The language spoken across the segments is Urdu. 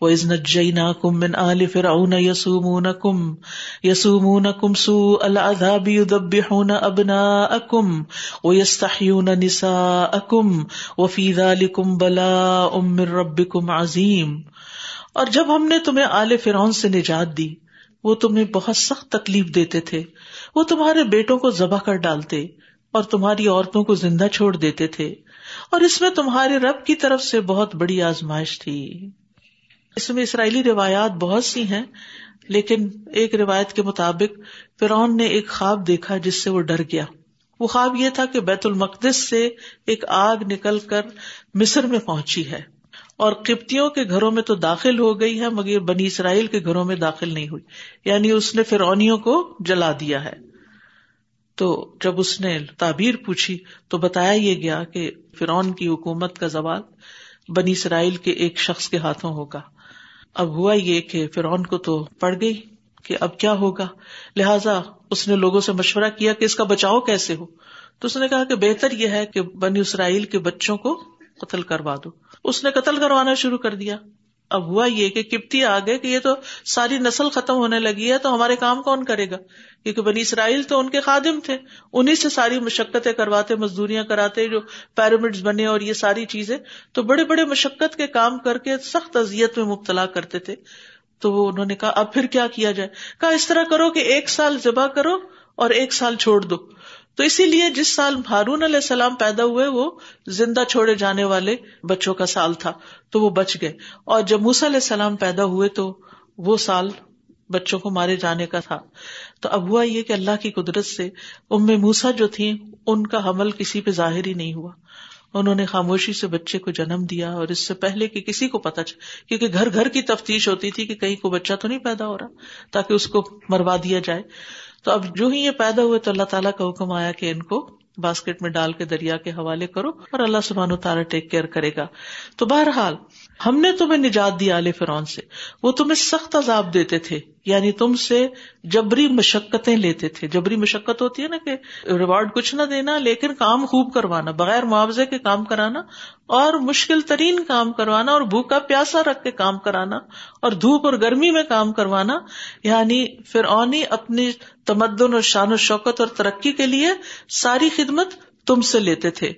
وَإِذْ نَجَّيْنَاكُمْ مِنْ آلِ فِرْعَوْنَ يَسُومُونَكُمْ يَسُومُونَكُمْ سُوءَ الْعَذَابِ يُذَبِّحُونَ أَبْنَاءَكُمْ وَيَسْتَحْيُونَ نِسَاءَكُمْ وَفِي ذَلِكُمْ بَلَاءٌ مِّن رَبِّكُمْ عَظِيمٌ۔ اور جب ہم نے تمہیں آل فرعون سے نجات دی، وہ تمہیں بہت سخت تکلیف دیتے تھے۔ وہ تمہارے بیٹوں کو ذبح کر ڈالتے اور تمہاری عورتوں کو زندہ چھوڑ دیتے تھے۔ اور اس میں تمہارے رب کی طرف سے بہت بڑی آزمائش تھی۔ اس میں اسرائیلی روایات بہت سی ہیں، لیکن ایک روایت کے مطابق فرعون نے ایک خواب دیکھا جس سے وہ ڈر گیا۔ وہ خواب یہ تھا کہ بیت المقدس سے ایک آگ نکل کر مصر میں پہنچی ہے۔ اور کپتیوں کے گھروں میں تو داخل ہو گئی ہے، مگر بنی اسرائیل کے گھروں میں داخل نہیں ہوئی۔ یعنی اس نے فرونیوں کو جلا دیا ہے۔ تو جب اس نے تعبیر پوچھی تو بتایا یہ گیا کہ فرعون کی حکومت کا زوال بنی اسرائیل کے ایک شخص کے ہاتھوں ہوگا۔ اب ہوا یہ کہ فرعون کو تو پڑ گئی کہ اب کیا ہوگا؟ لہذا اس نے لوگوں سے مشورہ کیا کہ اس کا بچاؤ کیسے ہو؟ تو اس نے کہا کہ بہتر یہ ہے کہ بنی اسرائیل کے بچوں کو قتل کروا دو۔ اس نے قتل کروانا شروع کر دیا۔ اب ہوا یہ کہ کپتی آ گئے کہ یہ تو ساری نسل ختم ہونے لگی ہے، تو ہمارے کام کون کرے گا؟ کیونکہ بنی اسرائیل تو ان کے خادم تھے۔ انہیں سے ساری مشقتیں کرواتے، مزدوریاں کراتے، جو پیرامڈ بنے اور یہ ساری چیزیں، تو بڑے بڑے مشقت کے کام کر کے سخت ازیت میں مبتلا کرتے تھے۔ تو وہ انہوں نے کہا، اب پھر کیا کیا جائے؟ کہا، اس طرح کرو کہ ایک سال ذبح کرو اور ایک سال چھوڑ دو۔ تو اسی لیے جس سال ہارون علیہ السلام پیدا ہوئے، وہ زندہ چھوڑے جانے والے بچوں کا سال تھا، تو وہ بچ گئے۔ اور جب موسا علیہ السلام پیدا ہوئے تو وہ سال بچوں کو مارے جانے کا تھا۔ تو اب ہوا یہ کہ اللہ کی قدرت سے ام موسا جو تھی ان کا حمل کسی پہ ظاہر ہی نہیں ہوا۔ انہوں نے خاموشی سے بچے کو جنم دیا اور اس سے پہلے کہ کسی کو پتا چل کیونکہ گھر گھر کی تفتیش ہوتی تھی کہ کہیں کو بچہ تو نہیں پیدا ہو رہا، تاکہ اس کو مروا دیا جائے۔ تو اب جو ہی یہ پیدا ہوئے تو اللہ تعالیٰ کا حکم آیا کہ ان کو باسکٹ میں ڈال کے دریا کے حوالے کرو اور اللہ سبحانہ تعالیٰ ٹیک کیئر کرے گا۔ تو بہرحال ہم نے تمہیں نجات دیا آل فرون سے۔ وہ تمہیں سخت عذاب دیتے تھے۔ یعنی تم سے جبری مشقتیں لیتے تھے۔ جبری مشقت ہوتی ہے نا کہ ریوارڈ کچھ نہ دینا، لیکن کام خوب کروانا، بغیر معاوضے کے کام کرانا، اور مشکل ترین کام کروانا، اور بھوکا پیاسا رکھ کے کام کرانا، اور دھوپ اور گرمی میں کام کروانا۔ یعنی فرعونی اپنی تمدن اور شان و شوکت اور ترقی کے لیے ساری خدمت تم سے لیتے تھے۔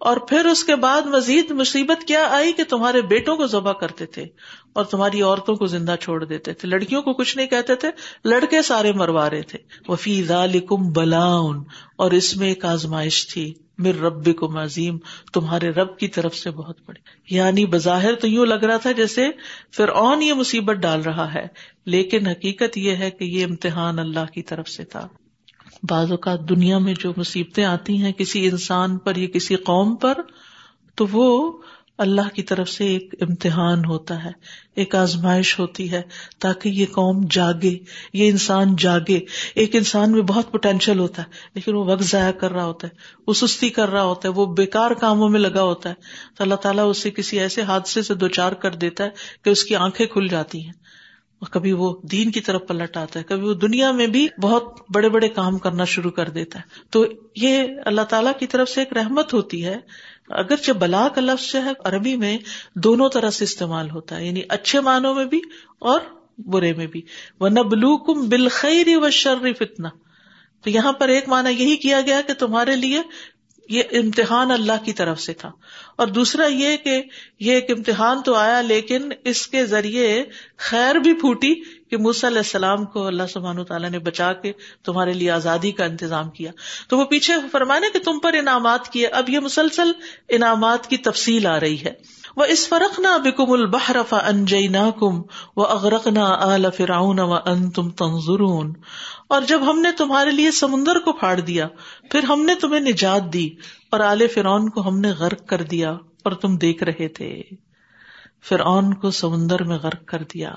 اور پھر اس کے بعد مزید مصیبت کیا آئی کہ تمہارے بیٹوں کو ذبح کرتے تھے اور تمہاری عورتوں کو زندہ چھوڑ دیتے تھے۔ لڑکیوں کو کچھ نہیں کہتے تھے، لڑکے سارے مروا رہے تھے۔ وفی ذالکم بلاؤن اور اس میں ایک آزمائش تھی۔ مر رب کو عظیم تمہارے رب کی طرف سے بہت بڑی۔ یعنی بظاہر تو یوں لگ رہا تھا جیسے پھر اون یہ مصیبت ڈال رہا ہے، لیکن حقیقت یہ ہے کہ یہ امتحان اللہ کی طرف سے تھا۔ بعض اوقات دنیا میں جو مصیبتیں آتی ہیں، کسی انسان پر یا کسی قوم پر، تو وہ اللہ کی طرف سے ایک امتحان ہوتا ہے، ایک آزمائش ہوتی ہے، تاکہ یہ قوم جاگے، یہ انسان جاگے۔ ایک انسان میں بہت پوٹینشیل ہوتا ہے، لیکن وہ وقت ضائع کر رہا ہوتا ہے، وہ سستی کر رہا ہوتا ہے، وہ بےکار کاموں میں لگا ہوتا ہے۔ تو اللہ تعالیٰ اسے کسی ایسے حادثے سے دو چار کر دیتا ہے کہ اس کی آنکھیں کھل جاتی ہیں۔ کبھی وہ دین کی طرف پلٹ آتا ہے، کبھی وہ دنیا میں بھی بہت بڑے بڑے کام کرنا شروع کر دیتا ہے۔ تو یہ اللہ تعالیٰ کی طرف سے ایک رحمت ہوتی ہے۔ اگرچہ بلا کا لفظ جو ہے، عربی میں دونوں طرح سے استعمال ہوتا ہے یعنی اچھے معنوں میں بھی اور برے میں بھی۔ وہ نبلو کم بالخیر و شرف اتنا تو یہاں پر ایک معنی یہی کیا گیا کہ تمہارے لیے یہ امتحان اللہ کی طرف سے تھا۔ اور دوسرا یہ کہ یہ ایک امتحان تو آیا لیکن اس کے ذریعے خیر بھی پھوٹی کہ موسی علیہ السلام کو اللہ سبحان تعالیٰ نے بچا کے تمہارے لیے آزادی کا انتظام کیا۔ تو وہ پیچھے فرمانے کہ تم پر انعامات کیے۔ اب یہ مسلسل انعامات کی تفصیل آ رہی ہے۔ وہ اس فرق نہ بکم البحرف انجئی نہ کم و اغرق نہ آل فراؤن و ان تم تنظرون۔ اور جب ہم نے تمہارے لیے سمندر کو پھاڑ دیا، پھر ہم نے تمہیں نجات دی اور آل فرعون کو ہم نے غرق کر دیا اور تم دیکھ رہے تھے۔ فرعون کو سمندر میں غرق کر دیا۔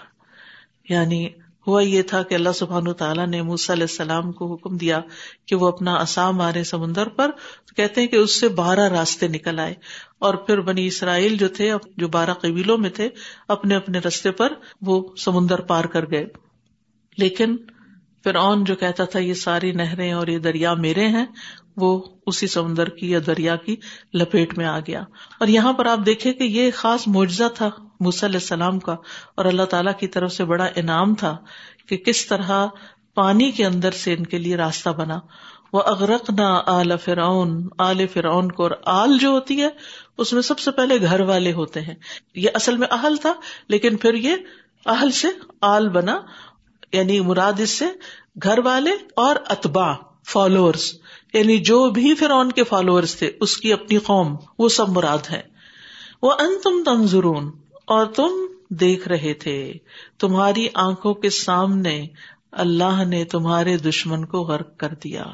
یعنی ہوا یہ تھا کہ اللہ سبحان تعالیٰ نے موس علیہ السلام کو حکم دیا کہ وہ اپنا اصا مارے سمندر پر، تو کہتے ہیں کہ اس سے بارہ راستے نکل آئے۔ اور پھر بنی اسرائیل جو تھے جو بارہ قبیلوں میں تھے، اپنے اپنے رستے پر وہ سمندر پار کر گئے۔ لیکن فرعون جو کہتا تھا، یہ ساری نہریں اور یہ دریا میرے ہیں وہ اسی سمندر کی یا دریا کی لپیٹ میں آ گیا۔ اور یہاں پر آپ دیکھیں کہ یہ خاص معجزہ تھا علیہ السلام کا، اور اللہ تعالیٰ کی طرف سے بڑا انعام تھا کہ کس طرح پانی کے اندر سے ان کے لیے راستہ بنا۔ وہ اغرق نہ آل فرعون آل فرعون کو اور آل جو ہوتی ہے، اس میں سب سے پہلے گھر والے ہوتے ہیں۔ یہ اصل میں اہل تھا، لیکن پھر یہ اہل سے آل بنا یعنی مراد اس سے گھر والے اور اتبا فالوورس یعنی جو بھی فرعون کے فالوورس تھے، اس کی اپنی قوم، وہ سب مراد ہے وہ ان تم تنظرون، اور تم دیکھ رہے تھے۔ تمہاری آنکھوں کے سامنے اللہ نے تمہارے دشمن کو غرق کر دیا،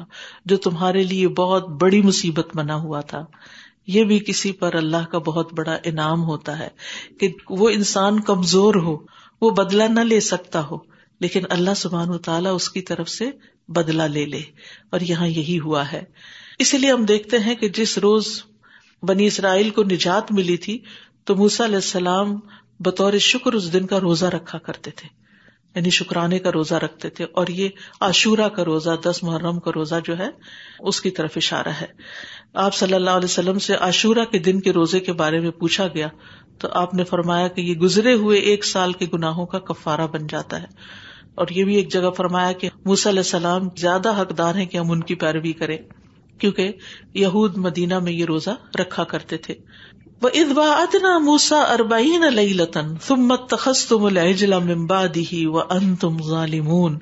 جو تمہارے لیے بہت بڑی مصیبت بنا ہوا تھا۔ یہ بھی کسی پر اللہ کا بہت بڑا انعام ہوتا ہے کہ وہ انسان کمزور ہو، وہ بدلا نہ لے سکتا ہو، لیکن اللہ سبحان و تعالیٰ اس کی طرف سے بدلا لے لے۔ اور یہاں یہی ہوا ہے۔ اسی لیے ہم دیکھتے ہیں کہ جس روز بنی اسرائیل کو نجات ملی تھی، تو موسا علیہ السلام بطور شکر اس دن کا روزہ رکھا کرتے تھے۔ یعنی شکرانے کا روزہ رکھتے تھے۔ اور یہ عاشورہ کا روزہ، دس محرم کا روزہ جو ہے، اس کی طرف اشارہ ہے۔ آپ صلی اللہ علیہ وسلم سے عاشورہ کے دن کے روزے کے بارے میں پوچھا گیا، تو آپ نے فرمایا کہ یہ گزرے ہوئے ایک سال کے گناہوں کا کفارہ بن جاتا ہے۔ اور یہ بھی ایک جگہ فرمایا کہ موسی علیہ السلام زیادہ حقدار ہیں کہ ہم ان کی پیروی کریں، کیونکہ یہود مدینہ میں یہ روزہ رکھا کرتے تھے۔ وہ ادبا ادنا موسا اربعین علیہ لطن تخص تم الجلا ممبادی و ان تم ظالمون۔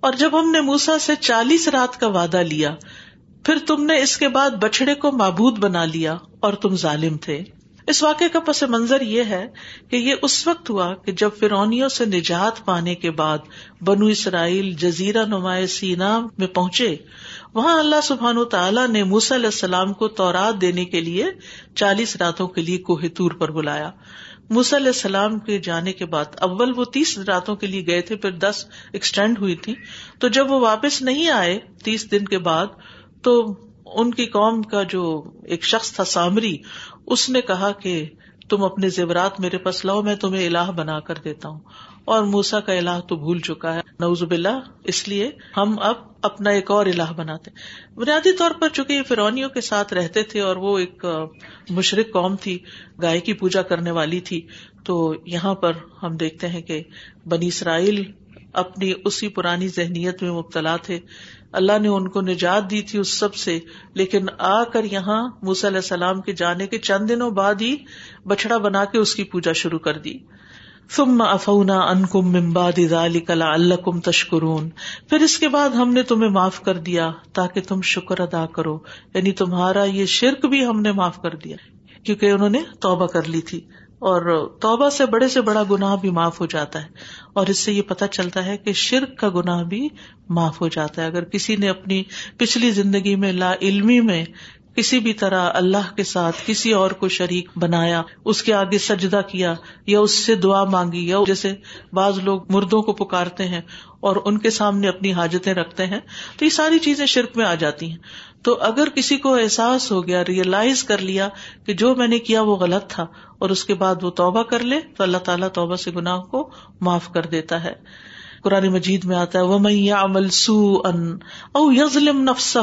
اور جب ہم نے موسا سے چالیس رات کا وعدہ لیا، پھر تم نے اس کے بعد بچڑے کو معبود بنا لیا اور تم ظالم تھے۔ اس واقعے کا پس منظر یہ ہے کہ یہ اس وقت ہوا کہ جب فرونیوں سے نجات پانے کے بعد بنو اسرائیل جزیرہ نمایاں سینا میں پہنچے، وہاں اللہ سبحان تعالیٰ نے موس علیہ السلام کو تورات دینے کے لیے چالیس راتوں کے لیے کوہ تور پر بلایا۔ موس علیہ السلام کے جانے کے بعد اول وہ تیس راتوں کے لیے گئے تھے، پھر دس ایکسٹینڈ ہوئی تھی تو جب وہ واپس نہیں آئے تیس دن کے بعد تو ان کی قوم کا جو ایک شخص تھا سامری، اس نے کہا کہ تم اپنے زیورات میرے پاس لاؤ، میں تمہیں الہ بنا کر دیتا ہوں۔ اور موسا کا الہ تو بھول چکا ہے۔ نوزب اللہ اس لیے ہم اب اپنا ایک اور الہ بناتے بنیادی طور پر چونکہ یہ فرونیوں کے ساتھ رہتے تھے اور وہ ایک مشرق قوم تھی، گائے کی پوجا کرنے والی تھی، تو یہاں پر ہم دیکھتے ہیں کہ بنی اسرائیل اپنی اسی پرانی ذہنیت میں مبتلا تھے۔ اللہ نے ان کو نجات دی تھی اس سب سے، لیکن آ کر یہاں موسی علیہ السلام کے جانے کے چند دنوں بعد ہی بچڑا بنا کے اس کی پوجا شروع کر دی۔ ثم افونا ان کم ممباد اللہ کم تشکرون۔ پھر اس کے بعد ہم نے تمہیں معاف کر دیا تاکہ تم شکر ادا کرو۔ یعنی تمہارا یہ شرک بھی ہم نے معاف کر دیا، کیونکہ انہوں نے توبہ کر لی تھی۔ اور توبہ سے بڑے سے بڑا گناہ بھی معاف ہو جاتا ہے اور اس سے یہ پتا چلتا ہے کہ شرک کا گناہ بھی معاف ہو جاتا ہے۔ اگر کسی نے اپنی پچھلی زندگی میں لا علمی میں کسی بھی طرح اللہ کے ساتھ کسی اور کو شریک بنایا، اس کے آگے سجدہ کیا، یا اس سے دعا مانگی، یا جیسے بعض لوگ مردوں کو پکارتے ہیں اور ان کے سامنے اپنی حاجتیں رکھتے ہیں، تو یہ ساری چیزیں شرک میں آ جاتی ہیں۔ تو اگر کسی کو احساس ہو گیا ریئلائز کر لیا کہ جو میں نے کیا وہ غلط تھا اور اس کے بعد وہ توبہ کر لے، تو اللہ تعالیٰ توبہ سے گناہ کو معاف کر دیتا ہے۔ قرآن مجید میں آتا ہے وہ میں عمل سو ان او یزلم نفس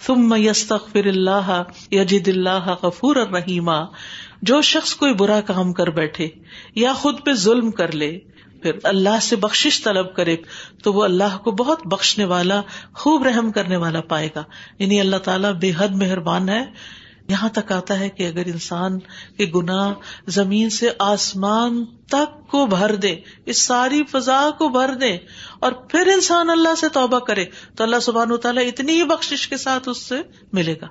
ثم یستغفر اللہ یجد اللہ غفور الرحیما جو شخص کوئی برا کام کر بیٹھے یا خود پہ ظلم کر لے، پھر اللہ سے بخش طلب کرے، تو وہ اللہ کو بہت بخشنے والا، خوب رحم کرنے والا پائے گا۔ یعنی اللہ تعالیٰ بے حد مہربان ہے۔ یہاں تک آتا ہے کہ اگر انسان کے گناہ زمین سے آسمان تک کو بھر دے، اس ساری فضا کو بھر دے اور پھر انسان اللہ سے توبہ کرے، تو اللہ سبحان و تعالیٰ اتنی ہی بخش کے ساتھ اس سے ملے گا۔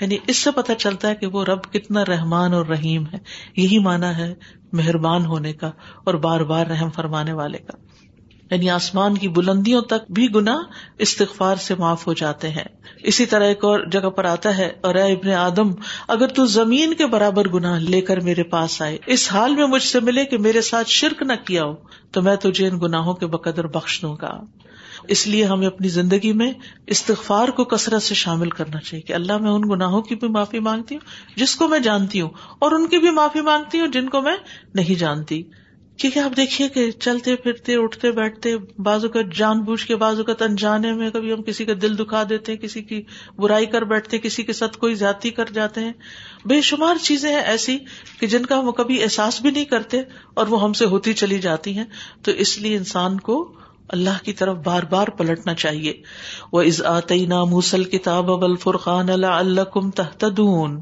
یعنی اس سے پتہ چلتا ہے کہ وہ رب کتنا رحمان اور رحیم ہے۔ یہی مانا ہے مہربان ہونے کا اور بار بار رحم فرمانے والے کا۔ یعنی آسمان کی بلندیوں تک بھی گنا استغفار سے معاف ہو جاتے ہیں۔ اسی طرح ایک اور جگہ پر آتا ہے، اور اے ابن آدم، اگر تو زمین کے برابر گنا لے کر میرے پاس آئے، اس حال میں مجھ سے ملے کہ میرے ساتھ شرک نہ کیا ہو، تو میں تجھے ان گناہوں کے بقدر بخش دوں گا۔ اس لیے ہمیں اپنی زندگی میں استغفار کو کثرت سے شامل کرنا چاہیے کہ اللہ میں ان گناہوں کی بھی معافی مانگتی ہوں، جس کو میں جانتی ہوں، اور ان کی بھی معافی مانگتی ہوں جن کو میں نہیں جانتی۔ کیونکہ آپ دیکھیے کہ چلتے پھرتے، اٹھتے بیٹھتے، بازو کا جان بوجھ کے، بازو کا انجانے میں کبھی ہم کسی کا دل دکھا دیتے ہیں، کسی کی برائی کر بیٹھتے کسی کے ساتھ کوئی زیادتی کر جاتے ہیں۔ بے شمار چیزیں ہیں ایسی کہ جن کا ہم کبھی احساس بھی نہیں کرتے اور وہ ہم سے ہوتی چلی جاتی ہیں۔ تو اس لیے انسان کو اللہ کی طرف بار بار پلٹنا چاہیے۔ وہ از آتی نا موسل کتاب اب فرقان اللہ اللہ کم تحتون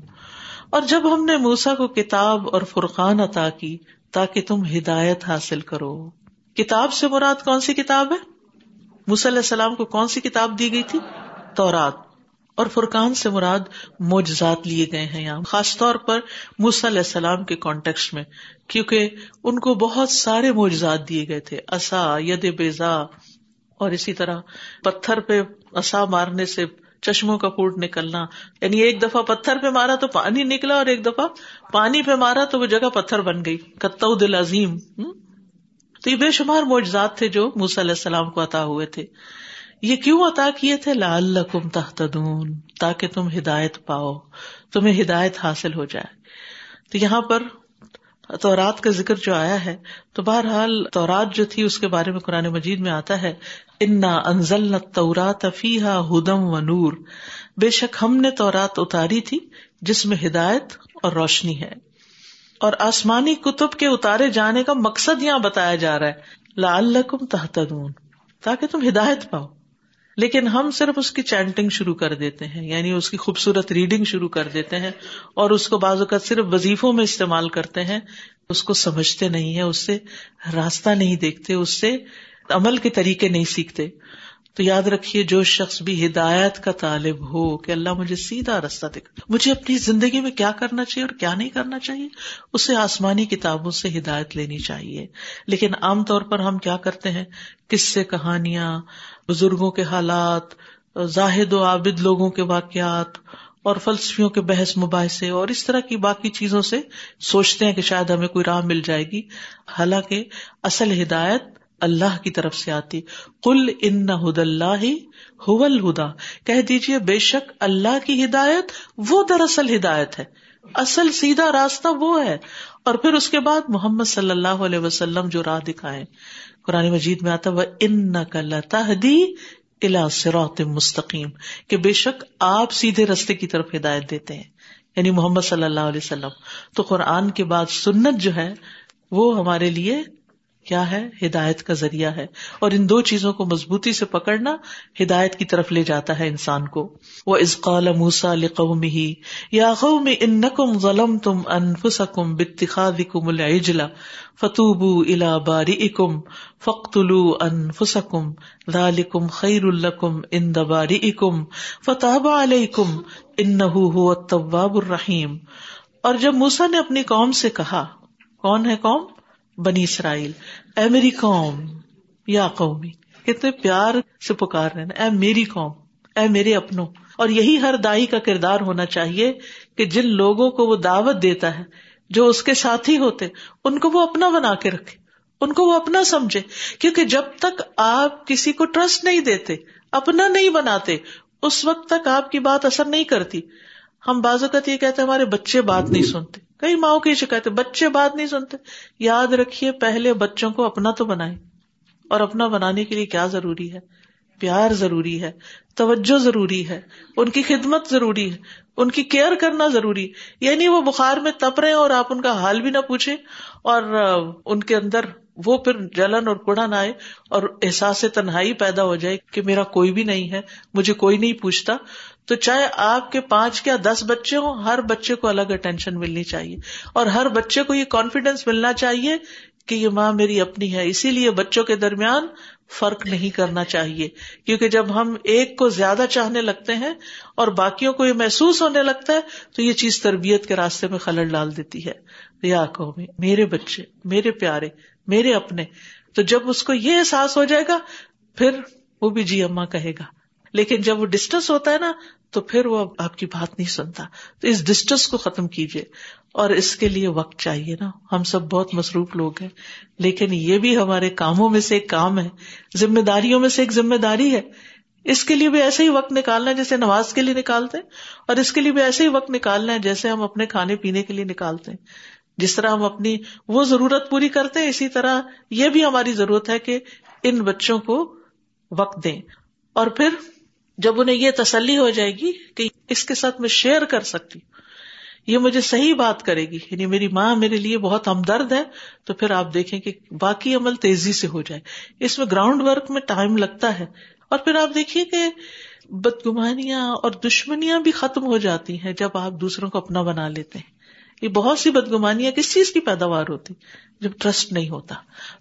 اور جب ہم نے موسا کو کتاب اور فرقان عطا کی تاکہ تم ہدایت حاصل کرو۔ کتاب سے مراد کون سی کتاب ہے؟ علیہ السلام کو کون سی کتاب دی گئی تھی؟ تورات۔ اور فرقان سے مراد موجزات لیے گئے ہیں یہاں۔ خاص طور پر علیہ السلام کے کانٹیکس میں، کیونکہ ان کو بہت سارے موجزات دیے گئے تھے۔ اصا ید بیزا اور اسی طرح پتھر پہ اصا مارنے سے چشموں کا پھوٹ نکلنا یعنی ایک دفعہ پتھر پہ مارا تو پانی نکلا اور ایک دفعہ پانی پہ مارا تو وہ جگہ پتھر بن گئی کتو دل عظیم تو یہ بے شمار معجزات تھے جو موسی علیہ السلام کو عطا ہوئے تھے۔ یہ کیوں عطا کیے تھے؟ لال تحتدون تاکہ تم ہدایت پاؤ، تمہیں ہدایت حاصل ہو جائے۔ تو یہاں پر تورات کا ذکر جو آیا ہے، تو بہرحال تورات جو تھی، اس کے بارے میں قرآن مجید میں آتا ہے، انا انزل تورات فیحا ہدم و نور بے شک ہم نے تورات اتاری تھی، جس میں ہدایت اور روشنی ہے۔ اور آسمانی کتب کے اتارے جانے کا مقصد یہاں بتایا جا رہا ہے لال تحتدون تاکہ تم ہدایت پاؤ۔ لیکن ہم صرف اس کی چینٹنگ شروع کر دیتے ہیں یعنی اس کی خوبصورت ریڈنگ شروع کر دیتے ہیں اور اس کو بعض اوقات صرف وظیفوں میں استعمال کرتے ہیں، اس کو سمجھتے نہیں ہے اس سے راستہ نہیں دیکھتے، اس سے عمل کے طریقے نہیں سیکھتے۔ تو یاد رکھیے جو شخص بھی ہدایت کا طالب ہو کہ اللہ مجھے سیدھا راستہ دکھا مجھے اپنی زندگی میں کیا کرنا چاہیے اور کیا نہیں کرنا چاہیے؟ اسے آسمانی کتابوں سے ہدایت لینی چاہیے۔ لیکن عام طور پر ہم کیا کرتے ہیں؟ کس سے کہانیاں، بزرگوں کے حالات، زاہد و عابد لوگوں کے واقعات اور فلسفیوں کے بحث مباحثے اور اس طرح کی باقی چیزوں سے سوچتے ہیں کہ شاید ہمیں کوئی راہ مل جائے گی۔ حالانکہ اصل ہدایت اللہ کی طرف سے آتی۔ کل ان ہد اللہ ہدا کہہ دیجیے بے شک اللہ کی ہدایت وہ دراصل ہدایت ہے۔ اصل سیدھا راستہ وہ ہے۔ اور پھر اس کے بعد محمد صلی اللہ علیہ وسلم جو راہ دکھائے۔ قرآن مجید میں آتا وہ ان کا الا سروت مستقیم کہ بے شک آپ سیدھے رستے کی طرف ہدایت دیتے ہیں۔ یعنی محمد صلی اللہ علیہ وسلم۔ تو قرآن کے بعد سنت جو ہے، وہ ہمارے لیے کیا ہے؟ ہدایت کا ذریعہ ہے۔ اور ان دو چیزوں کو مضبوطی سے پکڑنا ہدایت کی طرف لے جاتا ہے انسان کو۔ وہ ازقال موسا لقوم ہی یا قوم ان نقم ظلم تم انفسکم بتخاذکم العجلا فتوبو الا باری اکم فقتلو انفسکم ذالکم خیر الکم ان دباری اکم فتاب علیکم انہو هو التواب الرحیم اور جب موسا نے اپنی قوم سے کہا، کون ہے قوم؟ بنی اسرائیل، اے میری قوم، یا قومی، کتنے پیار سے پکار رہے اے میری قوم، اے میرے اپنوں۔ اور یہی ہر دائی کا کردار ہونا چاہیے کہ جن لوگوں کو وہ دعوت دیتا ہے، جو اس کے ساتھی ہوتے، ان کو وہ اپنا بنا کے رکھے، ان کو وہ اپنا سمجھے۔ کیونکہ جب تک آپ کسی کو ٹرسٹ نہیں دیتے، اپنا نہیں بناتے، اس وقت تک آپ کی بات اثر نہیں کرتی۔ ہم بعض اوقات یہ کہتے ہمارے بچے بات نہیں سنتے۔ کئی ماؤں کی شکایت بچے بات نہیں سنتے۔ یاد رکھیے، پہلے بچوں کو اپنا تو بنائے اور اپنا بنانے کے لیے کیا ضروری ہے؟ پیار ضروری ہے، توجہ ضروری ہے، ان کی خدمت ضروری ہے، ان کی کیئر کرنا ضروری یعنی وہ بخار میں تپ رہے اور آپ ان کا حال بھی نہ پوچھے اور ان کے اندر وہ پھر جلن اور کڑن آئے اور احساس تنہائی پیدا ہو جائے کہ میرا کوئی بھی نہیں ہے، مجھے کوئی نہیں پوچھتا۔ تو چاہے آپ کے پانچ یا دس بچے ہوں، ہر بچے کو الگ اٹینشن ملنی چاہیے۔ اور ہر بچے کو یہ کانفیڈینس ملنا چاہیے کہ یہ ماں میری اپنی ہے۔ اسی لیے بچوں کے درمیان فرق نہیں کرنا چاہیے۔ کیونکہ جب ہم ایک کو زیادہ چاہنے لگتے ہیں اور باقیوں کو یہ محسوس ہونے لگتا ہے، تو یہ چیز تربیت کے راستے میں خلل ڈال دیتی ہے۔ ریا کو میرے بچے، میرے پیارے، میرے اپنے۔ تو جب اس کو یہ احساس ہو جائے گا، پھر وہ بھی جی اما کہے گا۔ لیکن جب وہ ڈسٹنس ہوتا ہے نا، تو پھر وہ آپ کی بات نہیں سنتا۔ تو اس ڈسٹنس کو ختم کیجیے اور اس کے لیے وقت چاہیے نا۔ ہم سب بہت مصروف لوگ ہیں۔ لیکن یہ بھی ہمارے کاموں میں سے ایک کام ہے۔ ذمہ داریوں میں سے ایک ذمہ داری ہے۔ اس کے لیے بھی ایسے ہی وقت نکالنا ہے جیسے نماز کے لیے نکالتے ہیں۔ اور اس کے لیے بھی ایسے ہی وقت نکالنا ہے جیسے ہم اپنے کھانے پینے کے لیے نکالتے ہیں۔ جس طرح ہم اپنی وہ ضرورت پوری کرتے ہیں، اسی طرح یہ بھی ہماری ضرورت ہے کہ ان بچوں کو وقت دیں۔ اور پھر جب انہیں یہ تسلی ہو جائے گی کہ اس کے ساتھ میں شیئر کر سکتی یہ مجھے صحیح بات کرے گی۔ یعنی میری ماں میرے لیے بہت ہمدرد ہے، تو پھر آپ دیکھیں کہ باقی عمل تیزی سے ہو جائے۔ اس میں گراؤنڈ ورک میں ٹائم لگتا ہے۔ اور پھر آپ دیکھیے کہ بدگمانیاں اور دشمنیاں بھی ختم ہو جاتی ہیں جب آپ دوسروں کو اپنا بنا لیتے ہیں۔ یہ بہت سی بدگمانیاں کس چیز کی پیداوار ہوتی؟ جب ٹرسٹ نہیں ہوتا۔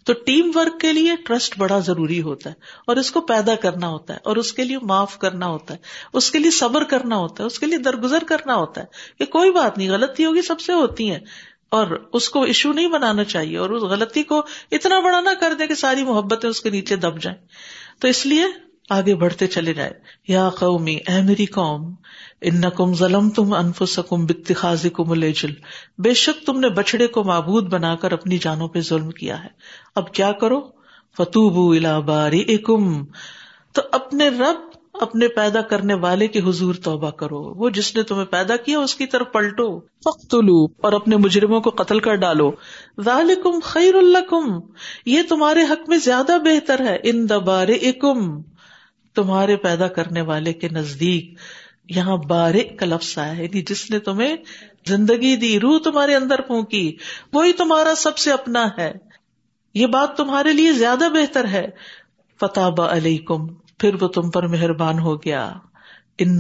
تو ٹیم ورک کے لیے ٹرسٹ بڑا ضروری ہوتا ہے اور اس کو پیدا کرنا ہوتا ہے اور اس کے لیے معاف کرنا ہوتا ہے۔ اس کے لیے صبر کرنا ہوتا ہے، اس کے لیے درگزر کرنا ہوتا ہے کہ کوئی بات نہیں، غلطی ہوگی، سب سے ہوتی ہیں۔ اور اس کو ایشو نہیں بنانا چاہیے اور اس غلطی کو اتنا بڑا نہ کر دے کہ ساری محبتیں اس کے نیچے دب جائیں۔ تو اس لیے آگے بڑھتے چلے جائے۔ یا قومی، اے میری قوم ان نقم ظلم تم انف سکم بتخاذ کم الجل بے شک تم نے بچڑے کو معبود بنا کر اپنی جانوں پہ ظلم کیا ہے۔ اب کیا کرو؟ فتوب الا باری تو اپنے رب، اپنے پیدا کرنے والے کے حضور توبہ کرو۔ وہ جس نے تمہیں پیدا کیا، اس کی طرف پلٹو۔ فختلو اور اپنے مجرموں کو قتل کر ڈالو۔ ذالکم خیر الکم یہ تمہارے حق میں زیادہ بہتر ہے۔ ان دبار اکم تمہارے پیدا کرنے والے کے نزدیک یہاں بارک کا لفظ آیا ہے۔ یعنی جس نے تمہیں زندگی دی، روح تمہارے اندر پھونکی، وہی تمہارا سب سے اپنا ہے۔ یہ بات تمہارے لیے زیادہ بہتر ہے۔ فتح علیکم پھر وہ تم پر مہربان ہو گیا۔ ان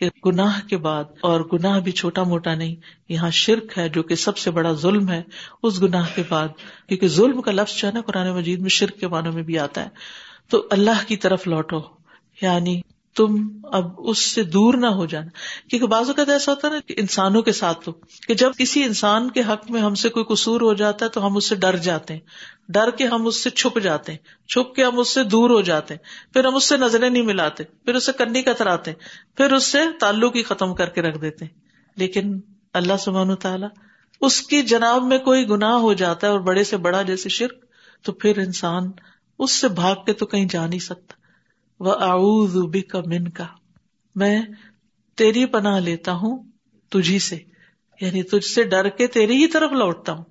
کہ گناہ کے بعد، اور گناہ بھی چھوٹا موٹا نہیں، یہاں شرک ہے جو کہ سب سے بڑا ظلم ہے اس گناہ کے بعد، کیونکہ ظلم کا لفظ جو ہے نا قرآن مجید میں شرک کے معنوں میں بھی آتا ہے۔ تو اللہ کی طرف لوٹو یعنی تم اب اس سے دور نہ ہو جانا۔ کیونکہ بعض اوقات ایسا ہوتا ہے نا کہ انسانوں کے ساتھ تو، کہ جب کسی انسان کے حق میں ہم سے کوئی قصور ہو جاتا ہے تو ہم اس سے ڈر جاتے ہیں۔ ڈر کے ہم اس سے چھپ جاتے ہیں، چھپ کے ہم اس سے دور ہو جاتے ہیں۔ پھر ہم اس سے نظریں نہیں ملاتے، پھر اسے کنی کتراتے پھر اس سے تعلق ہی ختم کر کے رکھ دیتے لیکن اللہ سبحانہ تعالیٰ اس کی جناب میں کوئی گناہ ہو جاتا ہے اور بڑے سے بڑا جیسے شرک، تو پھر انسان اس سے بھاگ کے تو کہیں جا نہیں سکتا۔ وہ کا من کا میں تیری پناہ لیتا ہوں تجھی سے۔ یعنی تجھ سے ڈر کے تیری ہی طرف لوٹتا ہوں۔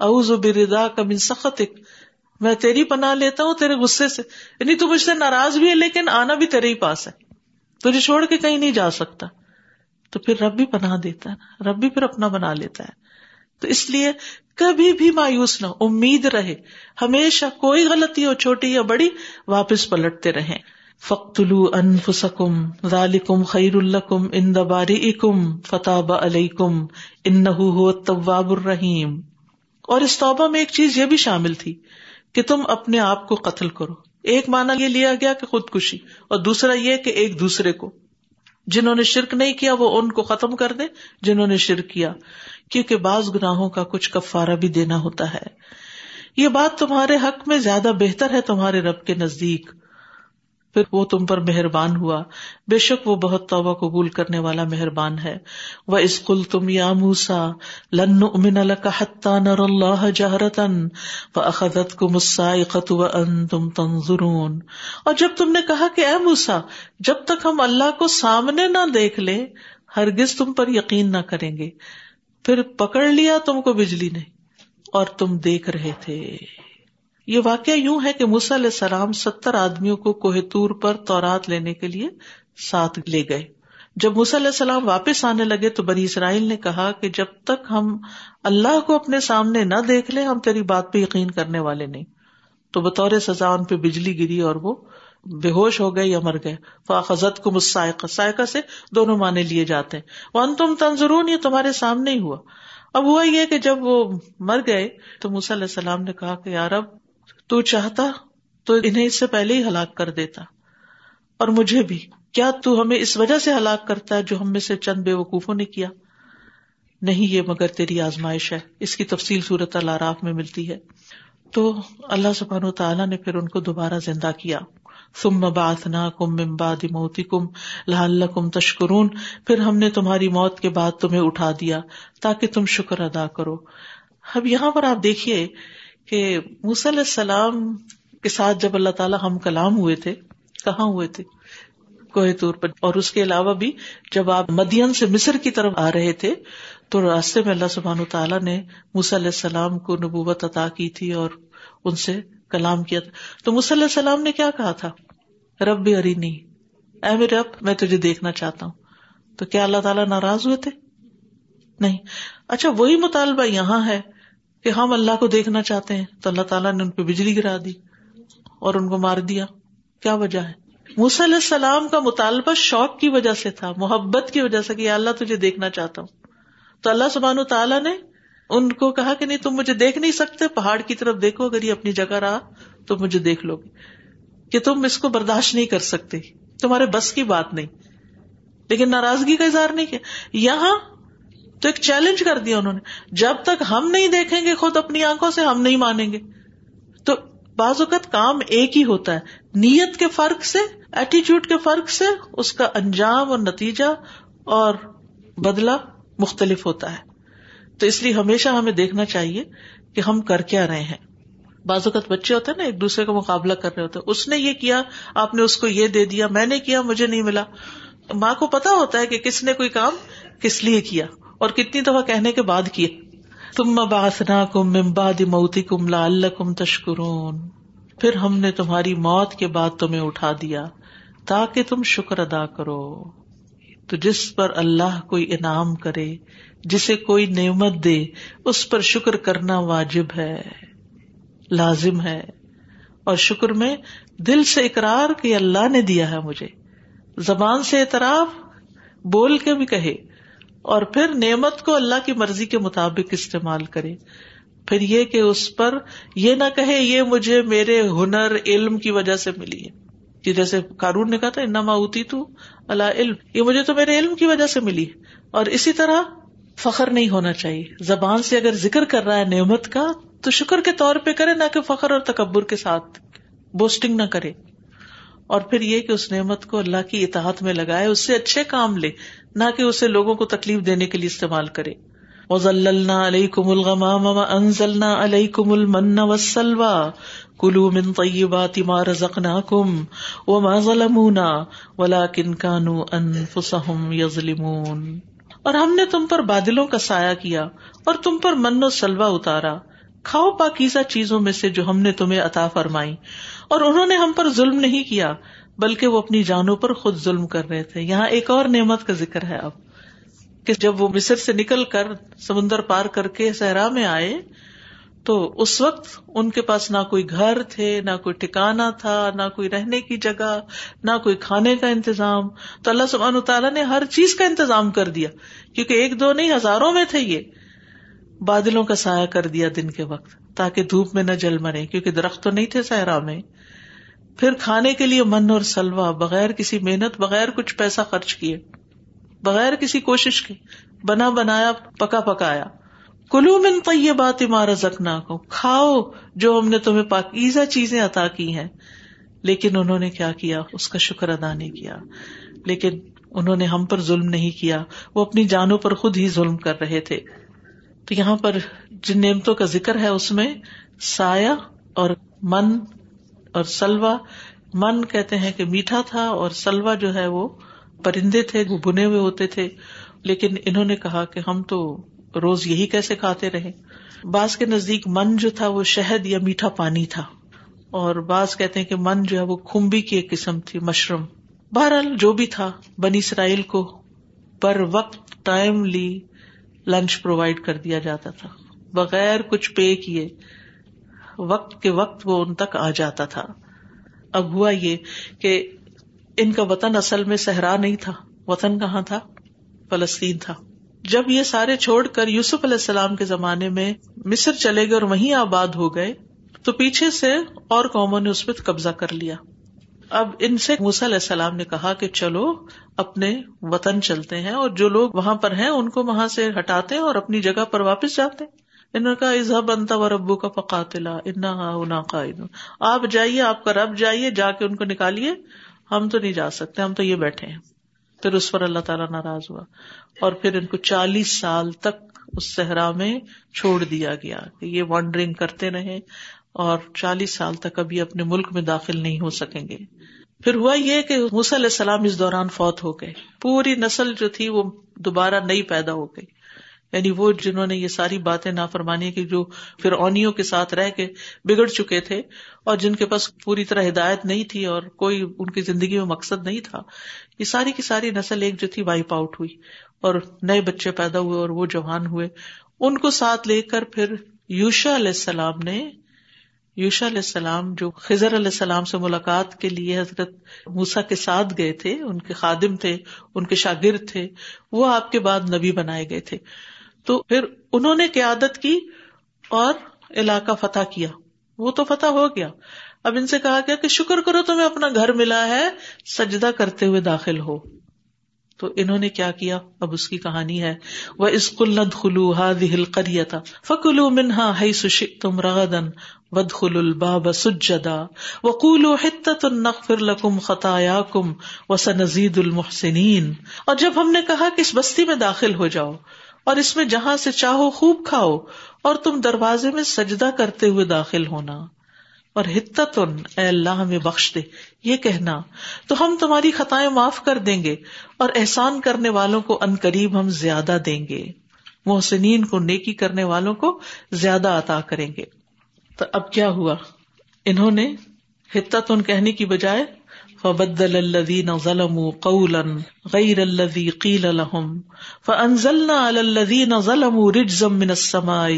اعوذ بردا کا من سخت میں تیری پناہ لیتا ہوں تیرے غصے سے۔ یعنی تو مجھ سے ناراض بھی ہے لیکن آنا بھی تیرے ہی پاس ہے۔ تجھے چھوڑ کے کہیں نہیں جا سکتا۔ تو پھر رب بھی پناہ دیتا ہے رب بھی پھر اپنا بنا لیتا ہے۔ تو اس لیے کبھی بھی مایوس نہ امید رہے۔ ہمیشہ کوئی غلطی ہو، چھوٹی یا بڑی، واپس پلٹتے رہے فختلو انفسکم ذالکم خیر الکم ان دباری اکم فتح علیکم ان طواب الرحیم۔ اور اس توبہ میں ایک چیز یہ بھی شامل تھی کہ تم اپنے آپ کو قتل کرو۔ ایک مانا یہ لیا گیا کہ خودکشی، اور دوسرا یہ کہ ایک دوسرے کو۔ جنہوں نے شرک نہیں کیا وہ ان کو ختم کر دے جنہوں نے شرک کیا۔ کیونکہ بعض گناہوں کا کچھ کفارہ بھی دینا ہوتا ہے۔ یہ بات تمہارے حق میں زیادہ بہتر ہے تمہارے رب کے نزدیک۔ پھر وہ تم پر مہربان ہوا۔ بے شک وہ بہت توبہ قبول کرنے والا مہربان ہے۔ وہ اسکول تم یا موسا لن امن الحتہ نر اللہ جہرتن و اخذت کو مسائقت و ان تم تنظرون۔ اور جب تم نے کہا کہ اے موسا جب تک ہم اللہ کو سامنے نہ دیکھ لیں ہرگز تم پر یقین نہ کریں گے۔ پھر پکڑ لیا تم کو بجلی نے اور تم دیکھ رہے تھے۔ یہ واقعہ یوں ہے کہ علیہ السلام ستر آدمیوں کو کوہتور پر تورات لینے کے لیے ساتھ لے گئے۔ جب علیہ السلام واپس آنے لگے تو بنی اسرائیل نے کہا کہ جب تک ہم اللہ کو اپنے سامنے نہ دیکھ لیں، ہم تیری بات پہ یقین کرنے والے نہیں۔ تو بطور سزا ان پہ بجلی گری اور وہ بے ہوش ہو گئے یا مر گئے۔ فاخذت کو مسائقہ سائقہ سے دونوں معنی لیے جاتے ہیں۔ وہ تم تنظرون، یہ تمہارے سامنے ہی ہوا۔ اب ہوا یہ کہ جب وہ مر گئے تو علیہ السلام نے کہا کہ یار اب تو چاہتا تو انہیں اس سے پہلے ہی ہلاک کر دیتا اور مجھے بھی۔ کیا تو ہمیں اس وجہ سے ہلاک کرتا ہے جو ہم میں سے چند بے وقوفوں نے کیا؟ نہیں یہ مگر تیری آزمائش ہے۔ اس کی تفصیل صورت اللہ میں ملتی ہے۔ تو اللہ سبحانہ و تعالیٰ نے پھر ان کو دوبارہ زندہ کیا۔ ثم بعثنا کم من بعد موتکم لعلکم تشکرون۔ پھر ہم نے تمہاری موت کے بعد تمہیں اٹھا دیا تاکہ تم شکر ادا کرو۔ اب یہاں پر آپ دیکھیے کہ علیہ السلام کے ساتھ جب اللہ تعالیٰ ہم کلام ہوئے تھے، کہاں ہوئے تھے؟ کوہ طور پر۔ اور اس کے علاوہ بھی جب آپ مدین سے مصر کی طرف آ رہے تھے، تو راستے میں اللہ سبحان تعالیٰ نے علیہ السلام کو نبوت عطا کی تھی اور ان سے کلام کیا تھا۔ تو علیہ السلام نے کیا کہا تھا؟ رب بھی اری نہیں اے میرے رب، میں تجھے دیکھنا چاہتا ہوں۔ تو کیا اللہ تعالیٰ ناراض ہوئے تھے؟ نہیں۔ اچھا وہی مطالبہ یہاں ہے کہ ہم اللہ کو دیکھنا چاہتے ہیں تو اللہ تعالیٰ نے ان پہ بجلی گرا دی اور ان کو مار دیا کیا وجہ ہے؟ علیہ السلام کا مطالبہ شوق کی وجہ سے تھا، محبت کی وجہ سے کہ اللہ تجھے دیکھنا چاہتا ہوں۔ تو اللہ سبحان تعالیٰ نے ان کو کہا کہ نہیں، تم مجھے دیکھ نہیں سکتے، پہاڑ کی طرف دیکھو، اگر یہ اپنی جگہ رہا تو مجھے دیکھ لو گے۔ کہ تم اس کو برداشت نہیں کر سکتے، تمہارے بس کی بات نہیں۔ لیکن ناراضگی کا اظہار نہیں کیا۔ یہاں تو ایک چیلنج کر دیا انہوں نے۔ جب تک ہم نہیں دیکھیں گے خود اپنی آنکھوں سے، ہم نہیں مانیں گے۔ تو بعض اوقات کام ایک ہی ہوتا ہے۔ نیت کے فرق سے ایٹیچیوڈ کے فرق سے اس کا انجام اور نتیجہ اور بدلا مختلف ہوتا ہے۔ تو اس لیے ہمیشہ ہمیں دیکھنا چاہیے کہ ہم کر کیا رہے ہیں۔ بعض اوقات بچے ہوتے ہیں نا، ایک دوسرے کا مقابلہ کر رہے ہوتے ہیں۔ اس نے یہ کیا، آپ نے اس کو یہ دے دیا، میں نے کیا، مجھے نہیں ملا۔ ماں کو پتا ہوتا ہے کہ کس نے کوئی کام کس لیے کیا۔ اور کتنی دفعہ کہنے کے بعد کیے۔ تم باسنا کم ممباد موتی کم لال کم تشکرون۔ پھر ہم نے تمہاری موت کے بعد تمہیں اٹھا دیا تاکہ تم شکر ادا کرو۔ تو جس پر اللہ کوئی انعام کرے، جسے کوئی نعمت دے، اس پر شکر کرنا واجب ہے، لازم ہے۔ اور شکر میں دل سے اقرار کہ اللہ نے دیا ہے مجھے۔ زبان سے اعتراف، بول کے بھی کہے۔ اور پھر نعمت کو اللہ کی مرضی کے مطابق استعمال کرے پھر یہ کہ اس پر یہ نہ کہے یہ مجھے میرے ہنر، علم کی وجہ سے ملی ہے۔ کہ جیسے کارون نے کہا تھا، انما اوتی تو اللہ علم۔ یہ مجھے تو میرے علم کی وجہ سے ملی اور اسی طرح فخر نہیں ہونا چاہیے۔ زبان سے اگر ذکر کر رہا ہے نعمت کا، تو شکر کے طور پہ کرے، نہ کہ فخر اور تکبر کے ساتھ بوسٹنگ نہ کرے۔ اور پھر یہ کہ اس نعمت کو اللہ کی اطاعت میں لگائے، اس سے اچھے کام لے۔ نہ کہ اسے لوگوں کو تکلیف دینے کے لیے استعمال کرے۔ وزلنا علیکم الغمام وانزلنا علیکم المن والسلوى کلو من طیبات ما رزقناکم وما ظلمونا ولكن كانوا انفسهم يظلمون۔ اور ہم نے تم پر بادلوں کا سایہ کیا اور تم پر من و سلوا اتارا۔ کھاؤ پاکیزہ چیزوں میں سے جو ہم نے تمہیں عطا فرمائی۔ اور انہوں نے ہم پر ظلم نہیں کیا۔ بلکہ وہ اپنی جانوں پر خود ظلم کر رہے تھے۔ یہاں ایک اور نعمت کا ذکر ہے اب، کہ جب وہ مصر سے نکل کر سمندر پار کر کے صحرا میں آئے، تو اس وقت ان کے پاس نہ کوئی گھر تھے، نہ کوئی ٹھکانا تھا، نہ کوئی رہنے کی جگہ، نہ کوئی کھانے کا انتظام۔ تو اللہ سبحان تعالیٰ نے ہر چیز کا انتظام کر دیا، کیونکہ ایک دو نہیں، ہزاروں میں تھے یہ۔ بادلوں کا سایہ کر دیا دن کے وقت، تاکہ دھوپ میں نہ جل مرے، کیونکہ درخت تو نہیں تھے صحرا میں۔ پھر کھانے کے لیے من اور سلوا بغیر کسی محنت، بغیر کچھ پیسہ خرچ کیے، بغیر کسی کوشش کے، بنا بنایا، پکا پکایا۔ کلو من یہ بات عمارت زکنا کو کھاؤ جو ہم نے تمہیں پاکیزہ چیزیں عطا کی ہیں۔ لیکن انہوں نے کیا کیا؟ اس کا شکر ادا نہیں کیا۔ لیکن انہوں نے ہم پر ظلم نہیں کیا، وہ اپنی جانوں پر خود ہی ظلم کر رہے تھے۔ تو یہاں پر جن نعمتوں کا ذکر ہے، اس میں سایہ اور من اور سلوا من کہتے ہیں کہ میٹھا تھا اور سلوا جو ہے وہ پرندے تھے، وہ بنے ہوئے ہوتے تھے۔ لیکن انہوں نے کہا کہ ہم تو روز یہی کیسے کھاتے رہے۔ بعض کے نزدیک من جو تھا وہ شہد یا میٹھا پانی تھا۔ اور بعض کہتے ہیں کہ من جو ہے وہ کمبی کی ایک قسم تھی، مشروم۔ بہرحال جو بھی تھا، بنی اسرائیل کو پر وقت ٹائم لی لنچ پرووائڈ کر دیا جاتا تھا۔ بغیر کچھ پے کیے وقت کے وقت وہ ان تک آ جاتا تھا۔ اب ہوا یہ کہ ان کا وطن اصل میں صحرا نہیں تھا۔ وطن کہاں تھا؟ فلسطین تھا۔ جب یہ سارے چھوڑ کر یوسف علیہ السلام کے زمانے میں مصر چلے گئے اور وہیں آباد ہو گئے، تو پیچھے سے اور قوموں نے اس پہ قبضہ کر لیا۔ اب ان سے موسی علیہ السلام نے کہا کہ چلو، اپنے وطن چلتے ہیں اور جو لوگ وہاں پر ہیں ان کو وہاں سے ہٹاتے اور اپنی جگہ پر واپس جاتے انہوں نے کہا اظہب بنتا و ربو کا فقاتلا انا ہاں قائد آپ جائیے، آپ کا رب جائیے، جا کے ان کو نکالیے۔ ہم تو نہیں جا سکتے، ہم تو یہ بیٹھے ہیں۔ پھر اس پر اللہ تعالیٰ ناراض ہوا۔ اور پھر ان کو چالیس سال تک اس صحرا میں چھوڑ دیا گیا کہ یہ وانڈرنگ کرتے رہے اور چالیس سال تک ابھی اپنے ملک میں داخل نہیں ہو سکیں گے۔ پھر ہوا یہ کہ علیہ السلام اس دوران فوت ہو گئے۔ پوری نسل جو تھی وہ دوبارہ نئی پیدا ہو گئی۔ یعنی وہ جنہوں نے یہ ساری باتیں نافرمانی کی جو پھر اونیوں کے ساتھ رہ کے بگڑ چکے تھے اور جن کے پاس پوری طرح ہدایت نہیں تھی اور کوئی ان کی زندگی میں مقصد نہیں تھا، یہ ساری کی ساری نسل ایک جو تھی وائپ آؤٹ ہوئی اور نئے بچے پیدا ہوئے اور وہ جوان ہوئے۔ ان کو ساتھ لے کر پھر یوشا علیہ السلام نے یوشا علیہ السلام جو خزر علیہ السلام سے ملاقات کے لیے حضرت موسا کے ساتھ گئے تھے، ان کے خادم تھے، ان کے شاگرد تھے، وہ آپ کے بعد نبی بنائے گئے تھے۔ تو پھر انہوں نے قیادت کی اور علاقہ فتح کیا۔ وہ تو فتح ہو گیا۔ اب ان سے کہا گیا کہ شکر کرو تمہیں اپنا گھر ملا ہے، سجدہ کرتے ہوئے داخل ہو۔ تو انہوں نے کیا کیا؟ اب اس کی کہانی ہے۔ وہ اسکلد خلو ہل کریتا فکلو منہا ہئی سشی تم رغدن ود خل الباب سجدا وقول حت النقفر لکم خطایا کم و سنزید المحسنین اور جب ہم نے کہا کہ اس بستی میں داخل ہو جاؤ اور اس میں جہاں سے چاہو خوب کھاؤ اور تم دروازے میں سجدہ کرتے ہوئے داخل ہونا۔ اور اے اللہ، ہمیں بخش دے۔ یہ کہنا، تو ہم تمہاری خطائیں معاف کر دیں گے اور احسان کرنے والوں کو ان قریب ہم زیادہ دیں گے۔ محسنین کو، نیکی کرنے والوں کو زیادہ عطا کریں گے۔ تو اب کیا ہوا؟ انہوں نے ہتن کہنے کی بجائے فبدل الذين ظلموا قولا غير الذي قيل لهم. فانزلنا على الذين ظلموا رجزا من السماء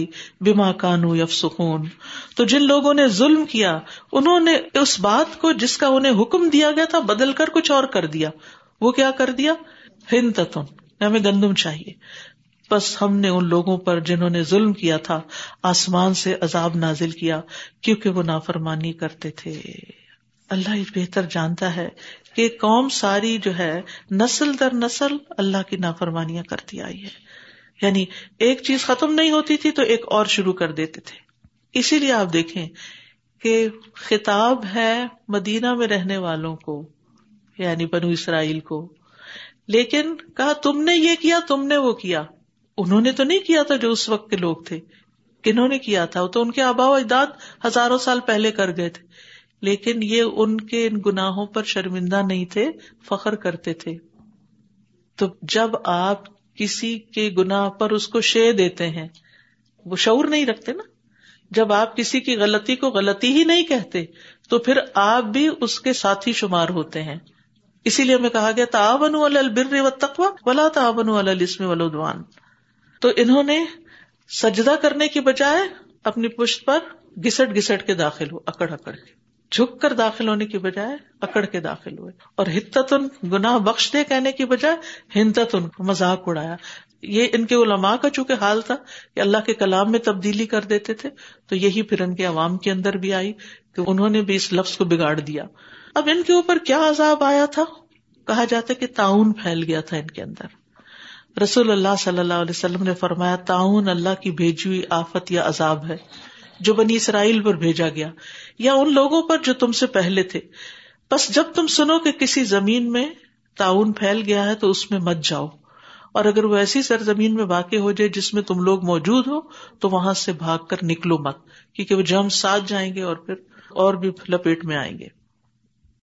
بما كانوا يفسقون. تو جن لوگوں نے ظلم کیا، انہوں نے اس بات کو جس کا انہیں حکم دیا گیا تھا، بدل کر کچھ اور کر دیا۔ وہ کیا کر دیا؟ ہندتن ہمیں گندم چاہیے۔ بس ہم نے ان لوگوں پر جنہوں نے ظلم کیا تھا، آسمان سے عذاب نازل کیا، کیونکہ وہ نافرمانی کرتے تھے۔ اللہ بہتر جانتا ہے کہ قوم ساری جو ہے، نسل در نسل اللہ کی نافرمانیاں کرتی آئی ہے۔ یعنی ایک چیز ختم نہیں ہوتی تھی تو ایک اور شروع کر دیتے تھے۔ اسی لیے آپ دیکھیں کہ خطاب ہے مدینہ میں رہنے والوں کو یعنی بنو اسرائیل کو۔ لیکن کہا، تم نے یہ کیا، تم نے وہ کیا۔ انہوں نے تو نہیں کیا تھا جو اس وقت کے لوگ تھے۔ کنہوں نے کیا تھا؟ تو ان کے آبا و اجداد ہزاروں سال پہلے کر گئے تھے۔ لیکن یہ ان کے ان گناہوں پر شرمندہ نہیں تھے، فخر کرتے تھے۔ تو جب آپ کسی کے گناہ پر اس کو شے دیتے ہیں، وہ شعور نہیں رکھتے نا؟ جب آپ کسی کی غلطی کو غلطی ہی نہیں کہتے، تو پھر آپ بھی اس کے ساتھی شمار ہوتے ہیں۔ اسی لیے ہمیں کہا گیا تعاون البر و تقوا ولا تعاون السم ولادوان تو انہوں نے سجدہ کرنے کی بجائے اپنی پشت پر گسٹ گسٹ کے داخل ہو اکڑ اکڑ کے۔ جھک کر داخل ہونے کی بجائے اکڑ کے داخل ہوئے اور ہتن گناہ بخش دے کہنے کی بجائے ہندت ان مذاق اڑایا۔ یہ ان کے علماء کا چونکہ حال تھا کہ اللہ کے کلام میں تبدیلی کر دیتے تھے، تو یہی پھر ان کے عوام کے اندر بھی آئی کہ انہوں نے بھی اس لفظ کو بگاڑ دیا۔ اب ان کے اوپر کیا عذاب آیا تھا؟ کہا جاتا کہ تعاون پھیل گیا تھا ان کے اندر۔ رسول اللہ صلی اللہ علیہ وسلم نے فرمایا، تعاون اللہ کی بھیجی ہوئی آفت یا عذاب ہے۔ جو بنی اسرائیل پر بھیجا گیا، یا ان لوگوں پر جو تم سے پہلے تھے۔ بس جب تم سنو کہ کسی زمین میں تعاون پھیل گیا ہے تو اس میں مت جاؤ۔ اور اگر وہ ایسی سرزمین میں واقع ہو جائے جس میں تم لوگ موجود ہو، تو وہاں سے بھاگ کر نکلو مت، کیونکہ وہ جم ساتھ جائیں گے اور پھر اور بھی لپیٹ میں آئیں گے۔